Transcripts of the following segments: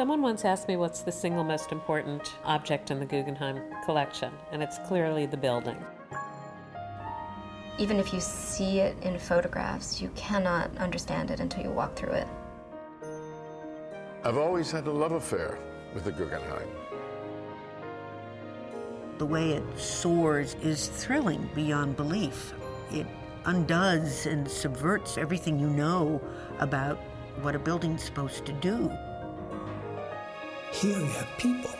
Someone once asked me what's the single most important object in the Guggenheim collection, and it's clearly the building. Even if you see it in photographs, you cannot understand it until you walk through it. I've always had a love affair with the Guggenheim. The way it soars is thrilling beyond belief. It undoes and subverts everything you know about what a building's supposed to do. Here you have people.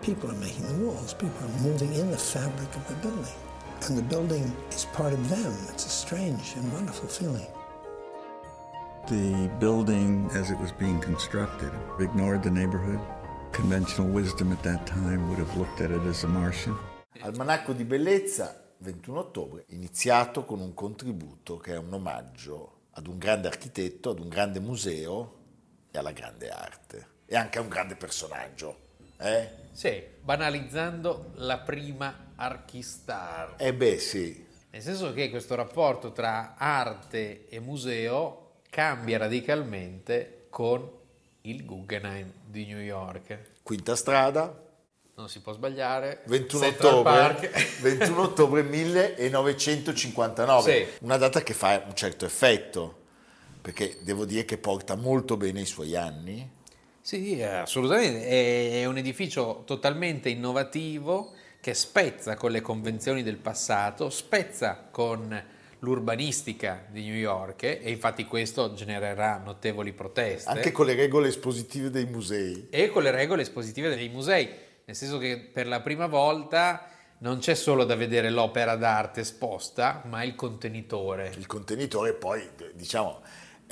People are making the walls. People are moving in the fabric of the building. And the building is part of them. It's a strange and wonderful feeling. The building, as it was being constructed, ignored the neighborhood. Conventional wisdom at that time would have looked at it as a Martian. Almanacco di bellezza, 21 ottobre, iniziato con un contributo che è un omaggio ad un grande architetto, ad un grande museo e alla grande arte e anche un grande personaggio. Eh? Sì, banalizzando la prima archistar. Eh beh, sì. Nel senso che questo rapporto tra arte e museo cambia radicalmente con il Guggenheim di New York. Quinta strada. Non si può sbagliare. 21 ottobre, 21 ottobre 1959. Sì. Una data che fa un certo effetto, perché devo dire che porta molto bene i suoi anni sì, assolutamente. È un edificio totalmente innovativo che spezza con le convenzioni del passato, spezza con l'urbanistica di New York e infatti questo genererà notevoli proteste. Anche con le regole espositive dei musei. E con le regole espositive dei musei, nel senso che per la prima volta non c'è solo da vedere l'opera d'arte esposta, ma il contenitore. Il contenitore poi, diciamo,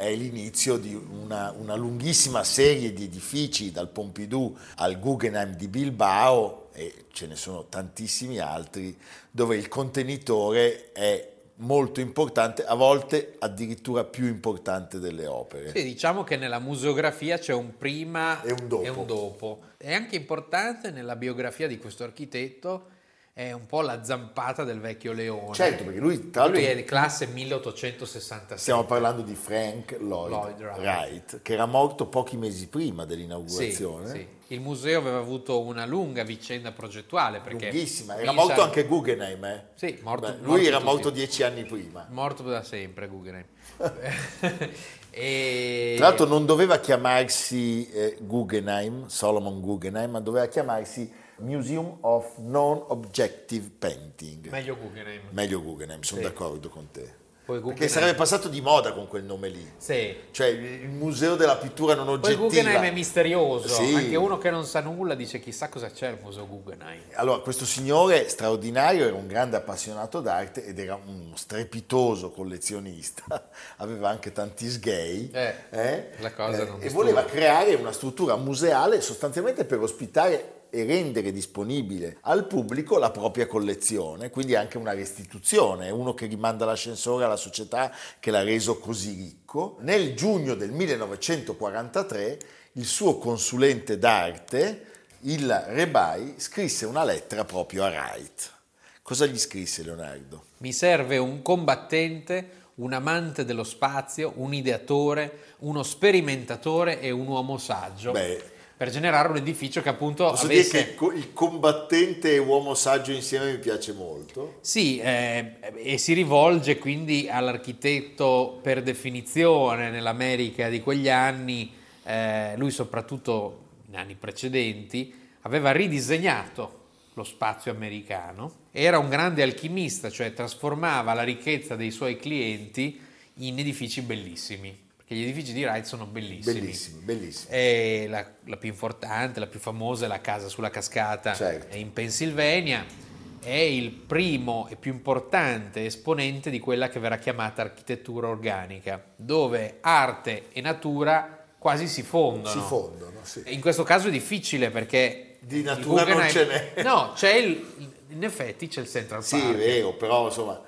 è l'inizio di una, una, lunghissima serie di edifici dal Pompidou al Guggenheim di Bilbao e ce ne sono tantissimi altri dove il contenitore è molto importante, a volte addirittura più importante delle opere. Sì, diciamo che nella museografia c'è un prima e un dopo. E un dopo. È anche importante nella biografia di questo architetto è un po' la zampata del vecchio leone. Certo, perché lui tra l'altro... Lui è di classe 1866. Stiamo parlando di Frank Lloyd, Lloyd Wright. Wright. che era morto pochi mesi prima dell'inaugurazione. Sì, sì. Il museo aveva avuto una lunga vicenda progettuale. Lunghissima, era morto anche Guggenheim. Eh? Sì, morto, Beh, lui morto era morto dieci anni prima. Morto da sempre Guggenheim. e... Tra l'altro non doveva chiamarsi eh, Guggenheim, Solomon Guggenheim, ma doveva chiamarsi Museum of Non-Objective Painting. Meglio Guggenheim. Meglio Guggenheim, sono sì. d'accordo con te. Perché sarebbe passato di moda con quel nome lì. Sì. Cioè il museo della pittura non oggettiva. Poi Guggenheim è misterioso. Sì. Anche uno che non sa nulla dice chissà cosa c'è al museo Guggenheim. Allora, questo signore straordinario era un grande appassionato d'arte ed era uno strepitoso collezionista. Aveva anche tanti sgay. Eh, eh? La cosa eh, non e voleva creare una struttura museale sostanzialmente per ospitare e rendere disponibile al pubblico la propria collezione, quindi anche una restituzione, uno che rimanda l'ascensore alla società che l'ha reso così ricco. Nel giugno del 1943 il suo consulente d'arte, il Rebai, scrisse una lettera proprio a Wright. Cosa gli scrisse Leonardo? Mi serve un combattente, un amante dello spazio, un ideatore, uno sperimentatore e un uomo saggio. Beh, per generare un edificio che appunto Posso avesse... dire che il combattente e uomo saggio insieme mi piace molto. Sì, eh, e si rivolge quindi all'architetto per definizione nell'America di quegli anni, eh, lui soprattutto in anni precedenti aveva ridisegnato lo spazio americano, era un grande alchimista, cioè trasformava la ricchezza dei suoi clienti in edifici bellissimi che gli edifici di Wright sono bellissimi. Bellissimi, bellissimi. La, la, più importante, la più famosa è la casa sulla cascata certo. in Pennsylvania. È il primo e più importante esponente di quella che verrà chiamata architettura organica, dove arte e natura quasi si fondono. Si fondono, sì. In questo caso è difficile perché Di natura non ce n'è. No, c'è il, in effetti c'è il Central Sì, Park è vero, però insomma,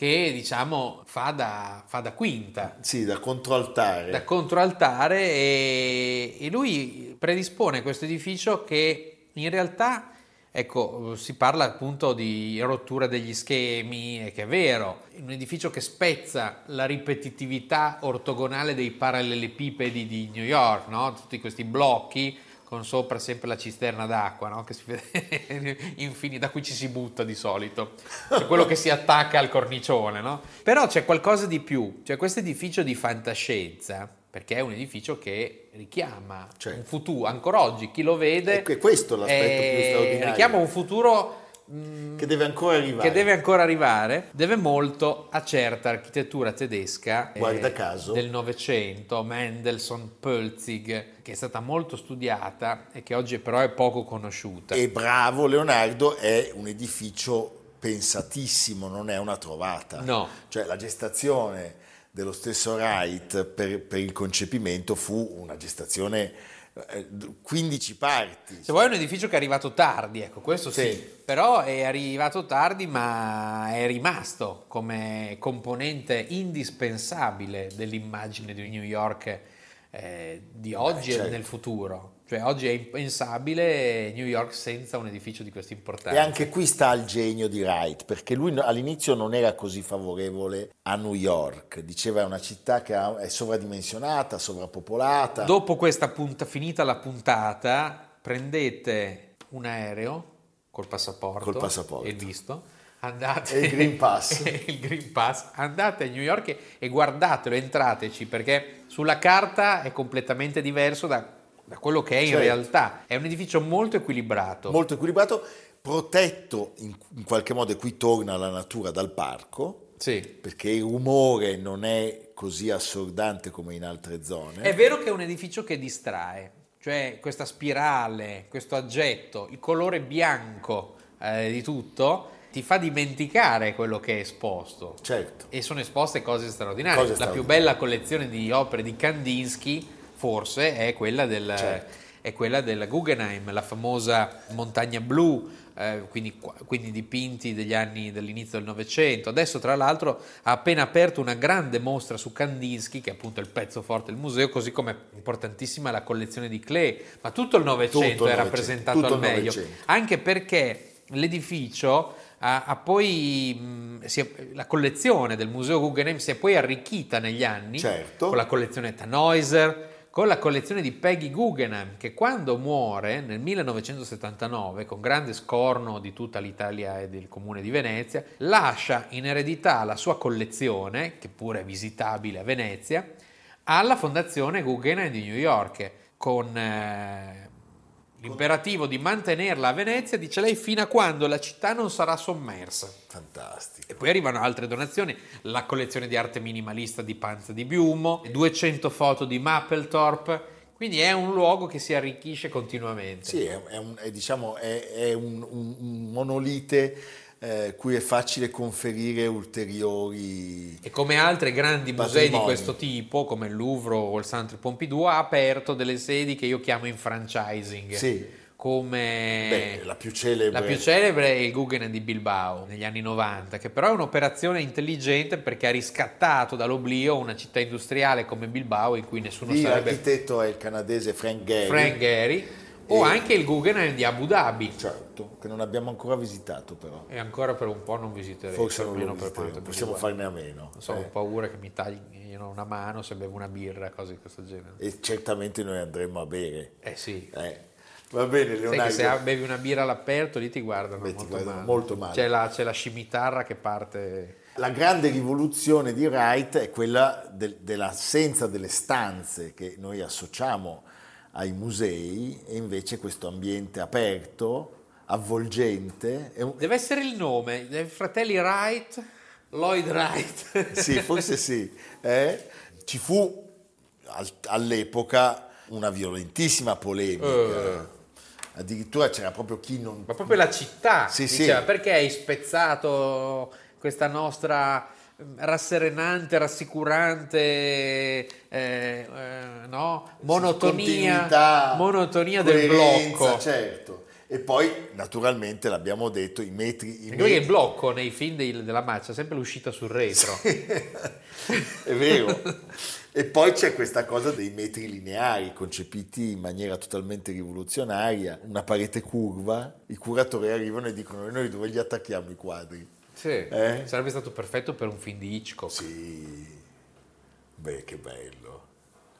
che diciamo fa da, fa da quinta, sì, da controaltare. da controaltare e, e lui predispone questo edificio che in realtà ecco si parla appunto di rottura degli schemi e che è vero un edificio che spezza la ripetitività ortogonale dei parallelepipedi di New York no? tutti questi blocchi con sopra sempre la cisterna d'acqua no? che si vede infine da cui ci si butta di solito c'è quello che si attacca al cornicione no? però c'è qualcosa di più c'è questo edificio di fantascienza perché è un edificio che richiama Certo. un futuro ancora oggi chi lo vede è questo l'aspetto più eh, straordinario. richiama un futuro Che deve ancora arrivare. che deve ancora arrivare, deve molto a certa architettura tedesca eh, Guarda caso. del Novecento, Mendelssohn, Pölzig, che è stata molto studiata e che oggi però è poco conosciuta. E bravo Leonardo, è un edificio pensatissimo, non è una trovata. No. Cioè la gestazione dello stesso Wright per, per il concepimento fu una gestazione eh, 15 parti. Se vuoi è un edificio che è arrivato tardi, ecco, questo sì. Sì. Però è arrivato tardi, ma è rimasto come componente indispensabile dell'immagine di New York eh, di oggi certo. e nel futuro. Cioè oggi è impensabile New York senza un edificio di questa E importanza. anche qui sta il genio di Wright, perché lui all'inizio non era così favorevole a New York, diceva è una città che è sovradimensionata, sovrappopolata. Dopo questa punta, finita la puntata, prendete un aereo col passaporto, Col passaporto. e il visto, andate E il Green Pass. e il Green Pass, andate a New York e, e guardatelo, entrateci perché sulla carta è completamente diverso da, da quello che è in Certo. realtà. È un edificio molto equilibrato. molto equilibrato, protetto in, in qualche modo, e qui torna la natura dal parco, Sì. perché il rumore non è così assordante come in altre zone. È vero che è un edificio che distrae, cioè questa spirale, questo aggetto, il colore bianco eh, di tutto ti fa dimenticare quello che è esposto. Certo. E sono esposte cose straordinarie. Cose La più straordinarie. bella collezione di opere di Kandinsky, forse, è quella del, Certo. è quella del Guggenheim, la famosa montagna blu, eh, quindi, quindi dipinti degli anni dell'inizio del Novecento. Adesso, tra l'altro, ha appena aperto una grande mostra su Kandinsky, che è appunto il pezzo forte del museo, così come importantissima la collezione di Klee. Ma tutto il Novecento è rappresentato al meglio, Novecento. anche perché l'edificio ha, ha poi mh, è- la collezione del museo Guggenheim si è poi arricchita negli anni Certo. con la collezione Tannhäuser, con la collezione di Peggy Guggenheim che quando muore nel 1979 con grande scorno di tutta l'Italia e del comune di Venezia lascia in eredità la sua collezione che pure è visitabile a Venezia alla fondazione Guggenheim di New York con eh, l'imperativo di mantenerla a Venezia dice lei fino a quando la città non sarà sommersa Fantastico. e poi arrivano altre donazioni, la collezione di arte minimalista di Panza di Biumo, 200 foto di Mapplethorpe, quindi è un luogo che si arricchisce continuamente. Sì, è, è un, è, diciamo, è, un, un- un monolite eh, cui è facile conferire ulteriori... E come altri grandi musei di questo tipo, come il Louvre o il Centre Pompidou, ha aperto delle sedi che io chiamo in franchising. Sì. Come Beh, la più celebre. La più celebre è il Guggenheim di Bilbao negli anni 90, che però è un'operazione intelligente perché ha riscattato dall'oblio una città industriale come Bilbao in cui nessuno Lì sarebbe l'architetto è il canadese Frank Gehry. Frank Gehry o E- anche il Guggenheim di Abu Dhabi. Certo, che non abbiamo ancora visitato però. E ancora per un po' non visiterei. Forse non lo visiteremo, possiamo farne a meno. Non so, eh. ho paura che mi taglino una mano se bevo una birra, cose di questo genere. E certamente noi andremo a bere. Eh sì. Eh. Va bene, Sai Leonardo. se bevi una birra all'aperto lì ti guardano, Beh, ti molto, guardano male. molto male. C'è la, c'è la scimitarra che parte... La grande rivoluzione di Wright è quella del- dell'assenza delle stanze che noi associamo ai musei e invece questo ambiente aperto, avvolgente. Un- Deve essere il nome dei fratelli Wright, Lloyd Wright. Sì, forse sì. eh? Ci fu al- all'epoca una violentissima polemica. Eh. Addirittura c'era proprio chi non... Ma proprio la città Sì, sì. diceva perché hai spezzato questa nostra rasserenante, rassicurante eh, eh, no? monotonia, monotonia del blocco. Certo. E poi, naturalmente, l'abbiamo detto, i metri... I perché il metri- blocco nei film dei- della marcia è sempre l'uscita sul retro. È vero. E poi c'è questa cosa dei metri lineari concepiti in maniera totalmente rivoluzionaria, una parete curva, i curatori arrivano e dicono "E noi dove gli attacchiamo i quadri? Sì, Eh? sarebbe stato perfetto per un film di Hitchcock. Sì, beh che bello,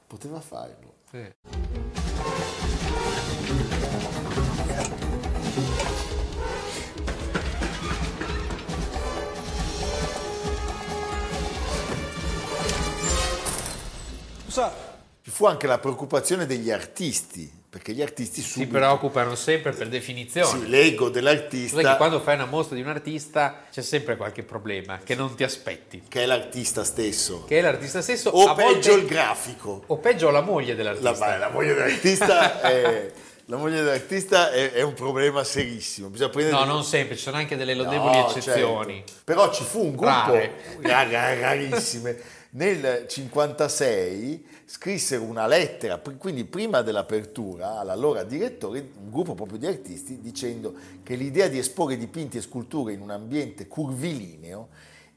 poteva farlo. Sì. Ci fu anche la preoccupazione degli artisti, perché gli artisti Si subito... preoccupano sempre per definizione. Sì, l'ego dell'artista, quando fai una mostra di un artista c'è sempre qualche problema che non ti aspetti. che è l'artista stesso, Che è l'artista stesso o peggio volte- il grafico. o peggio la moglie La, dell'artista. ma la moglie dell'artista, è, la moglie dell'artista è, è un problema serissimo. Bisogna prendere No, non sempre, ci sono anche delle No, lodevoli eccezioni. certo. Però ci fu un gruppo Rare. ra- ra- rarissime. Nel 56 scrissero una lettera, quindi prima dell'apertura, all'allora direttore, un gruppo proprio di artisti, dicendo che l'idea di esporre dipinti e sculture in un ambiente curvilineo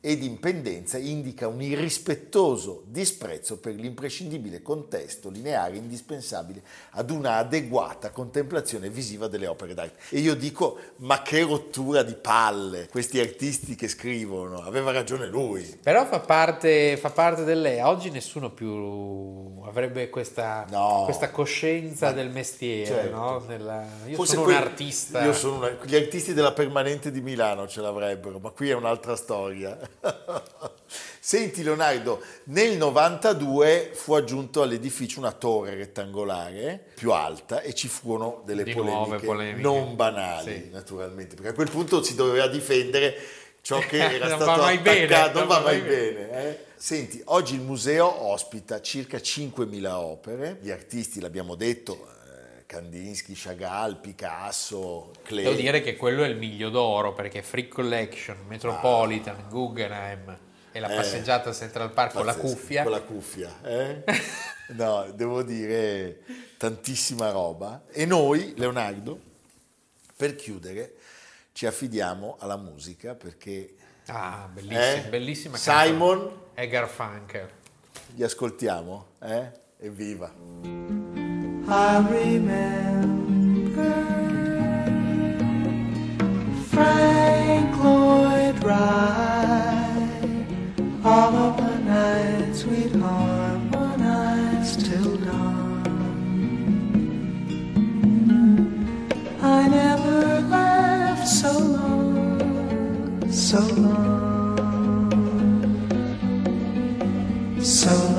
ed in pendenza indica un irrispettoso disprezzo per l'imprescindibile contesto lineare indispensabile ad una adeguata contemplazione visiva delle opere d'arte. E io dico, ma che rottura di palle questi artisti che scrivono, aveva ragione lui. Però fa parte, fa parte dell'E. Oggi nessuno più avrebbe questa, No. questa coscienza del mestiere. certo. no? Nella- Io Forse sono que- un artista. Io sono una- gli artisti della permanente di Milano ce l'avrebbero, ma qui è un'altra storia. Senti Leonardo, nel 92 fu aggiunto all'edificio una torre rettangolare più alta e ci furono delle polemiche, polemiche. non banali Sì. naturalmente, perché a quel punto si doveva difendere ciò che era Non stato va bene, attaccato, non non va va mai mai bene. eh. Senti, oggi il museo ospita circa 5.000 opere, gli artisti l'abbiamo detto, Kandinsky, Chagall, Picasso, Klee. Devo dire che quello è il miglio d'oro perché Free Collection, Metropolitan, Guggenheim e la Eh, passeggiata a Central Park con la Pazzesco, cuffia. Con la cuffia, eh? No, devo dire tantissima roba. E noi, Leonardo, per chiudere, ci affidiamo alla musica perché Ah, bellissima, Eh? bellissima Simon? canzone. Edgar Funker. li ascoltiamo, eh? Evviva! I remember Frank Lloyd Wright. All of the nights we'd harmonize till dawn. I never laughed so long, so long, so long.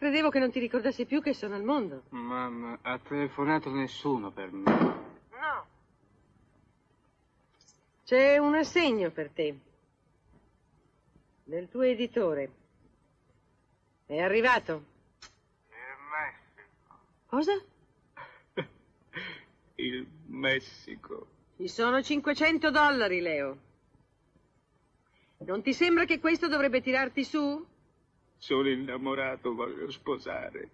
Credevo che non ti ricordassi più che sono al mondo. Mamma, ha telefonato nessuno per me. No. C'è un assegno per te. Del tuo editore. È arrivato. Cosa? Il Messico. Ci sono 500 dollari, Leo. Non ti sembra che questo dovrebbe tirarti su? Sono innamorato, voglio sposare.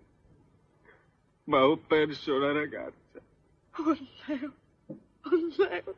Ma ho perso la ragazza. Oh, Leo. Oh, Leo.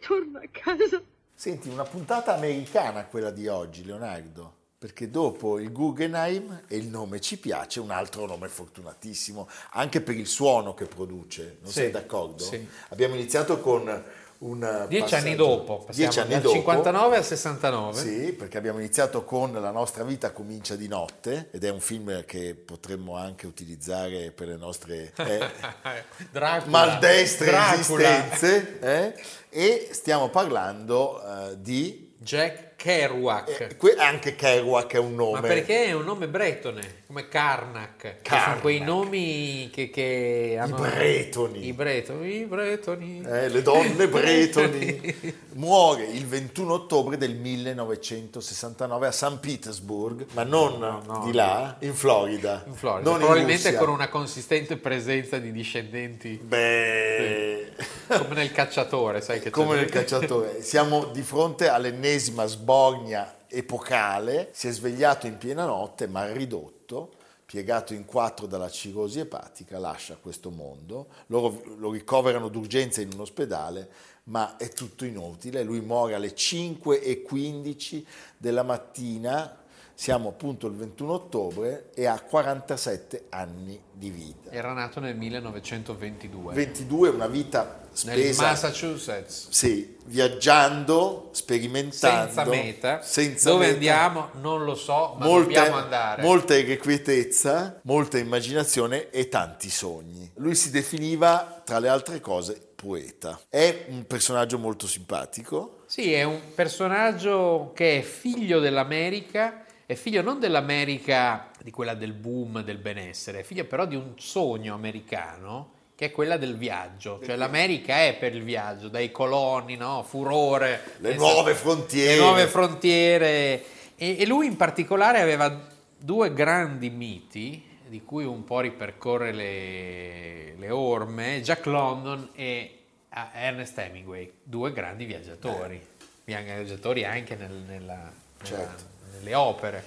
Torna a casa. Senti, una puntata americana quella di oggi, Leonardo, perché dopo il Guggenheim e il nome ci piace, un altro nome fortunatissimo, anche per il suono che produce, non Sì, sei d'accordo? sì. Abbiamo iniziato con un Dieci anni dopo, Dieci anni dal dopo. 59 al 69. Sì, perché abbiamo iniziato con La nostra vita comincia di notte ed è un film che potremmo anche utilizzare per le nostre eh, Dracula. maldestre Dracula. esistenze eh? e stiamo parlando eh, di Jack Kerouac. Que- anche Kerouac è un nome. Ma perché è un nome bretone, come Karnak, Karnak. sono quei nomi che, che hanno... bretoni. I bretoni, i bretoni. Eh, le donne bretoni. Muore il 21 ottobre del 1969 a San Petersburg, ma non di là, in Florida. In Florida, non in probabilmente Russia. con una consistente presenza di discendenti. Beh, Come nel cacciatore, sai che come nel cacciatore. Siamo di fronte all'ennesima sbornia epocale. Si è svegliato in piena notte, ma ridotto. Piegato in quattro dalla cirrosi epatica, lascia questo mondo. Loro lo ricoverano d'urgenza in un ospedale, ma è tutto inutile. Lui muore alle 5.15 della mattina. Siamo appunto il 21 ottobre e ha 47 anni di vita. Era nato nel 1922. 22 è una vita nel spesa Massachusetts. sì, viaggiando, sperimentando, Senza meta. senza Dove meta, andiamo non lo so, ma molte- dobbiamo andare. Molta irrequietezza, molta immaginazione e tanti sogni. Lui si definiva, tra le altre cose, poeta. È un personaggio molto simpatico. Sì, è un personaggio che è figlio dell'America, è figlio non dell'America di quella del boom, del benessere, è figlio però di un sogno americano che è quella del viaggio, cioè l'America è per il viaggio, dai coloni, no? furore, Le nuove frontiere. le nuove frontiere e, e lui in particolare aveva due grandi miti di cui un po' ripercorre le, le orme, Jack London e ah, Ernest Hemingway, due grandi viaggiatori, viaggiatori anche nel- nella- nella- Certo. Nelle opere.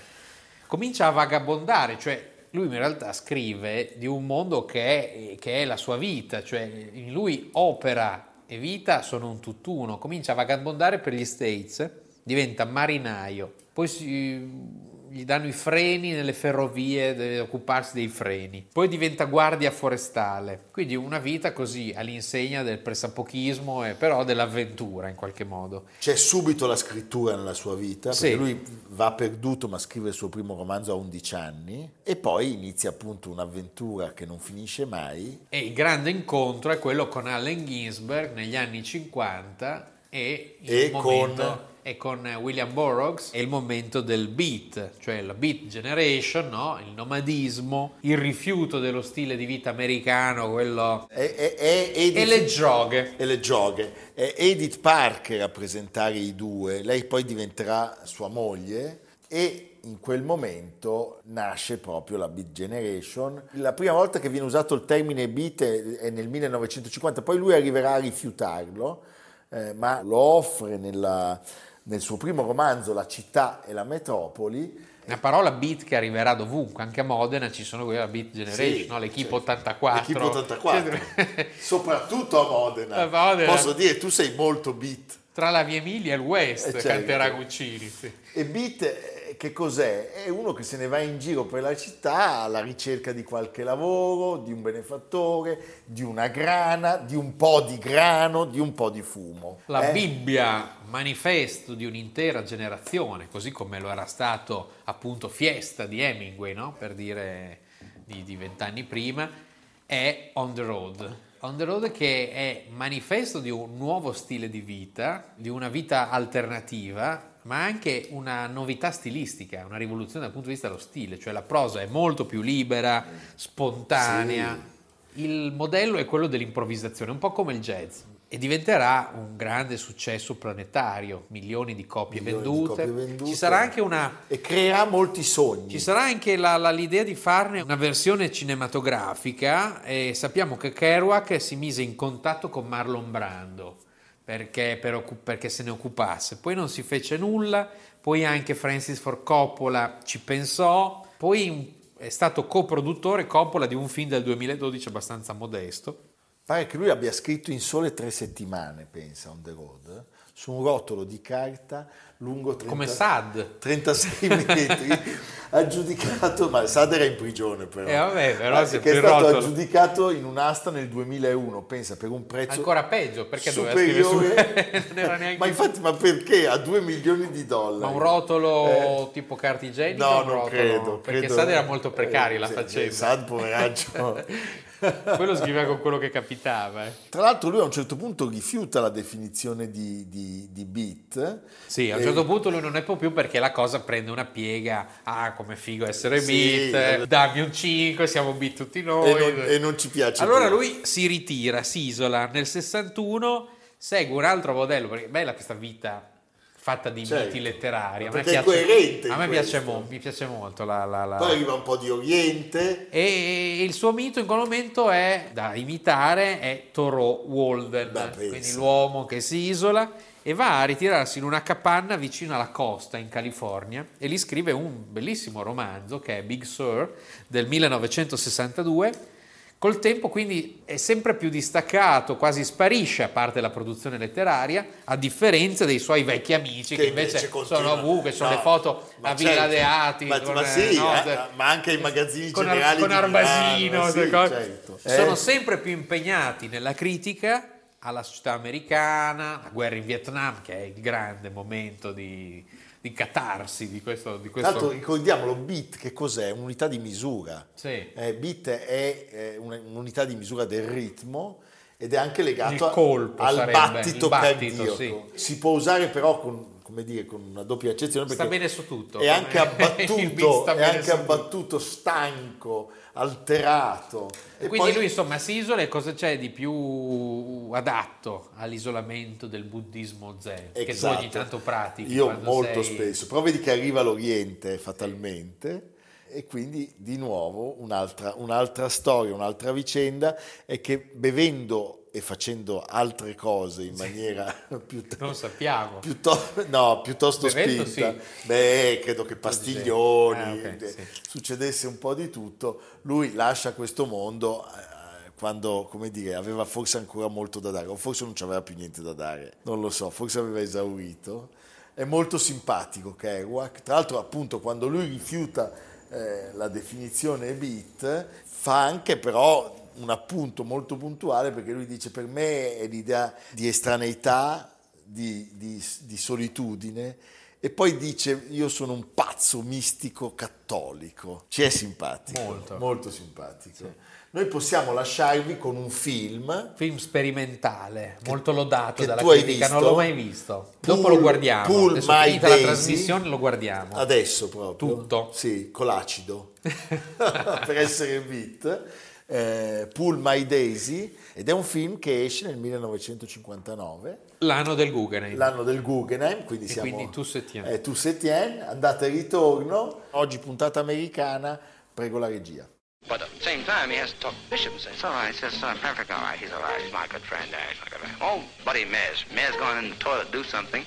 Comincia a vagabondare, cioè lui in realtà scrive di un mondo che è, che è la sua vita, cioè in lui opera e vita sono un tutt'uno, comincia a vagabondare per gli States, diventa marinaio, poi si- gli danno i freni nelle ferrovie, deve occuparsi dei freni, poi diventa guardia forestale, quindi una vita così all'insegna del pressapochismo e però dell'avventura in qualche modo. C'è subito la scrittura nella sua vita, Sì. perché lui va perduto ma scrive il suo primo romanzo a 11 anni e poi inizia appunto un'avventura che non finisce mai. E il grande incontro è quello con Allen Ginsberg negli anni 50 e, E con- e con William Burroughs è il momento del beat, cioè la beat generation, no? il nomadismo, il rifiuto dello stile di vita americano, quello... E, e- e- Edith- E le gioghe. E le gioghe. È Edith Parker a presentare i due, lei poi diventerà sua moglie e in quel momento nasce proprio la Beat Generation. La prima volta che viene usato il termine beat è è nel 1950, poi lui arriverà a rifiutarlo, eh, ma lo offre nella- nel suo primo romanzo La città e la metropoli. Una parola beat che arriverà dovunque, anche a Modena ci sono quella beat generation, Sì, no? l'equipe certo. 84. L'Equipe 84. soprattutto a Modena. A Modena. Posso dire, tu sei molto beat. Tra la Via Emilia e il West Eh, certo. canterà Guccini. sì. E Beat che cos'è? È uno che se ne va in giro per la città alla ricerca di qualche lavoro, di un benefattore, di una grana, di un po' di grano, di un po' di fumo. La Eh? Bibbia, manifesto di un'intera generazione, così come lo era stato appunto Fiesta di Hemingway, no? per dire di di vent'anni prima, è On the Road. On the Road che è manifesto di un nuovo stile di vita, di una vita alternativa, ma anche una novità stilistica, una rivoluzione dal punto di vista dello stile, cioè la prosa è molto più libera, spontanea. Il modello è quello dell'improvvisazione, un po' come il jazz. E diventerà un grande successo planetario, milioni di copie, Milioni di vendute. copie vendute. Ci sarà anche una E creerà molti sogni. ci sarà anche la- la- l'idea di farne una versione cinematografica e sappiamo che Kerouac si mise in contatto con Marlon Brando perché, per perché se ne occupasse. Poi non si fece nulla, poi anche Francis Ford Coppola ci pensò, poi è stato coproduttore Coppola di un film del 2012 abbastanza modesto. Pare che lui abbia scritto in sole tre settimane, pensa, on the road, su un rotolo di carta lungo 30 Come Sad. 36 metri, aggiudicato, ma Sad era in prigione però, Eh, vabbè, però Ah, che è stato rotolo- aggiudicato in un'asta nel 2001, pensa, per un prezzo Ancora peggio, perché superiore. su... non era neanche ma infatti, ma perché? A 2 milioni di dollari. Ma un rotolo tipo carta igienica? Eh. No, non rotolo- credo. Perché credo- Sad era molto precaria la sì, faccenda. Sad, poveraccio. Quello scriveva con quello che capitava. eh. Tra l'altro lui a un certo punto rifiuta la definizione di, di di, Beat. Sì, a un certo punto lui non ne può più perché la cosa prende una piega. Ah, come figo essere Sì, beat, dammi un 5, siamo beat tutti noi. E non, e non ci piace Allora più. lui si ritira, si isola. Nel 61 segue un altro modello, perché è bella questa vita fatta di Certo. miti letterari. A me piace, a me piace, mo- mi piace molto la... la- la- Poi arriva un po' di Oriente. E il suo mito in quel momento è da imitare è Thoreau Walden, quindi l'uomo che si isola e va a ritirarsi in una capanna vicino alla costa in California e gli scrive un bellissimo romanzo che è Big Sur del 1962. Col tempo quindi è sempre più distaccato, quasi sparisce a parte la produzione letteraria, a differenza dei suoi vecchi amici che, Che invece, invece sono ovunque, sono No, le foto a Villa certo. Deati, Ma- con, ma eh, sì, no, eh, de- ma anche ai magazzini con, generali con di Arbasino, sì, certo. sono Eh. sempre più impegnati nella critica alla società americana, la guerra in Vietnam, che è il grande momento di, di catarsi di questo. Di Tra l'altro questo... ricordiamolo, bit che cos'è? Un'unità di misura. Sì. Eh, bit è eh, un- un'unità di misura del ritmo ed è anche legato colpo al sarebbe, battito, battito, cardiaco. Si può usare però con, come dire, con una doppia accezione Sta perché bene su tutto. è anche abbattuto, sta è anche tutto. abbattuto, stanco, alterato. E quindi lui insomma si isola e cosa c'è di più adatto all'isolamento del buddismo zen che tu Esatto. ogni tanto pratichi Io molto sei- spesso, però vedi che arriva l'Oriente fatalmente e quindi di nuovo un'altra, un'altra storia, un'altra vicenda è che bevendo e facendo altre cose in maniera piuttosto, non sappiamo piuttosto, no, piuttosto Bevendo, spinta, sì. beh, credo che pastiglioni, Ah, ok, eh, sì. succedesse un po' di tutto, lui lascia questo mondo eh, quando, come dire, aveva forse ancora molto da dare, o forse non aveva più niente da dare, non lo so, forse aveva esaurito. È molto simpatico Kerouac, tra l'altro appunto quando lui rifiuta eh, la definizione beat, fa anche però un appunto molto puntuale perché lui dice per me è l'idea di estraneità, di, di- di solitudine e poi dice io sono un pazzo mistico cattolico. Ci è simpatico, Molto. molto simpatico. Noi possiamo lasciarvi con un film film sperimentale molto lodato che dalla tu critica non l'ho mai visto dopo Pool- lo guardiamo Pool adesso My finita la Daisy. trasmissione lo guardiamo Adesso proprio. Tutto? Sì, con l'acido. per essere beat. Eh, Pool My Daisy ed è un film che esce nel 1959 l'anno del Guggenheim l'anno del Guggenheim quindi E siamo quindi Tous et Tiens. eh, Tous et Tiens, andata e ritorno oggi puntata americana prego la regia But at the same time, he has to talk to Bishop and say, it's all right, it's uh, perfect, all right. He's all right. He's my good friend. Uh, he's my good friend. Oh, buddy Mez. Mez going in the toilet to do something.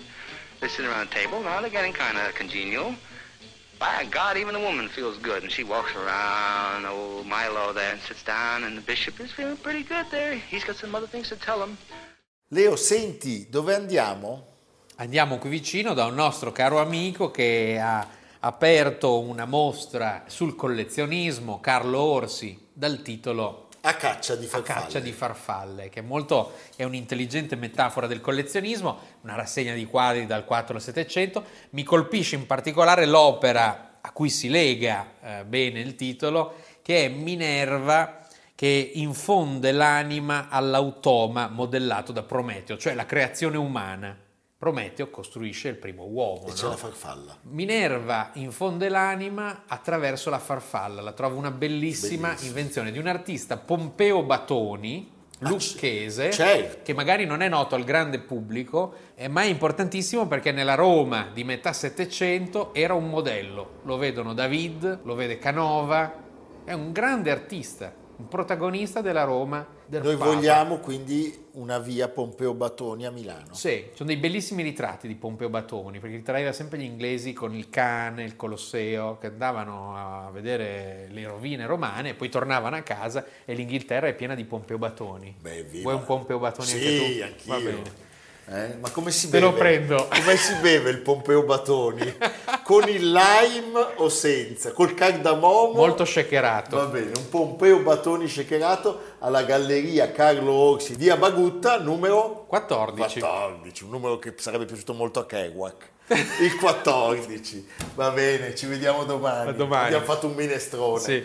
They sit around the table. Now they're getting kind of congenial. By God, even the woman feels good. And she walks around, old Milo there, and sits down. And the bishop is feeling pretty good there. He's got some other things to tell him. Leo senti dove andiamo? Andiamo qui vicino da un nostro caro amico che ha aperto una mostra sul collezionismo, Carlo Orsi, dal titolo A caccia di A farfalle. caccia di farfalle, che è molto è un'intelligente metafora del collezionismo, una rassegna di quadri dal 4 al 700. Mi colpisce in particolare l'opera a cui si lega eh, bene il titolo, che è Minerva che infonde l'anima all'automa modellato da Prometeo, cioè la creazione umana. Prometeo costruisce il primo uomo. E c'è no? la farfalla. Minerva infonde l'anima attraverso la farfalla. La trovo una bellissima Bellissimo. invenzione di un artista Pompeo Batoni, lucchese, certo. che magari non è noto al grande pubblico, ma è importantissimo perché nella Roma di metà Settecento era un modello. Lo vedono David, lo vede Canova, è un grande artista, un protagonista della Roma del Noi Papa. vogliamo quindi una via Pompeo Batoni a Milano. Sì, sono dei bellissimi ritratti di Pompeo Batoni, perché ritraeva sempre gli inglesi con il cane, il Colosseo, che andavano a vedere le rovine romane e poi tornavano a casa e l'Inghilterra è piena di Pompeo Batoni. Beh, viva. Vuoi un Pompeo Batoni Sì, anche tu? anch'io. Va bene. Eh, Ma come si Te beve? lo prendo. Come si beve il Pompeo Batoni? Con il lime o senza? Col cardamomo? Molto shakerato. Va bene, un Pompeo Batoni shakerato alla Galleria Carlo Orsi, via Bagutta, numero 14. 14, un numero che sarebbe piaciuto molto a Kerouac. Il 14. Va bene, ci vediamo domani. A domani. Abbiamo fatto un minestrone. Sì.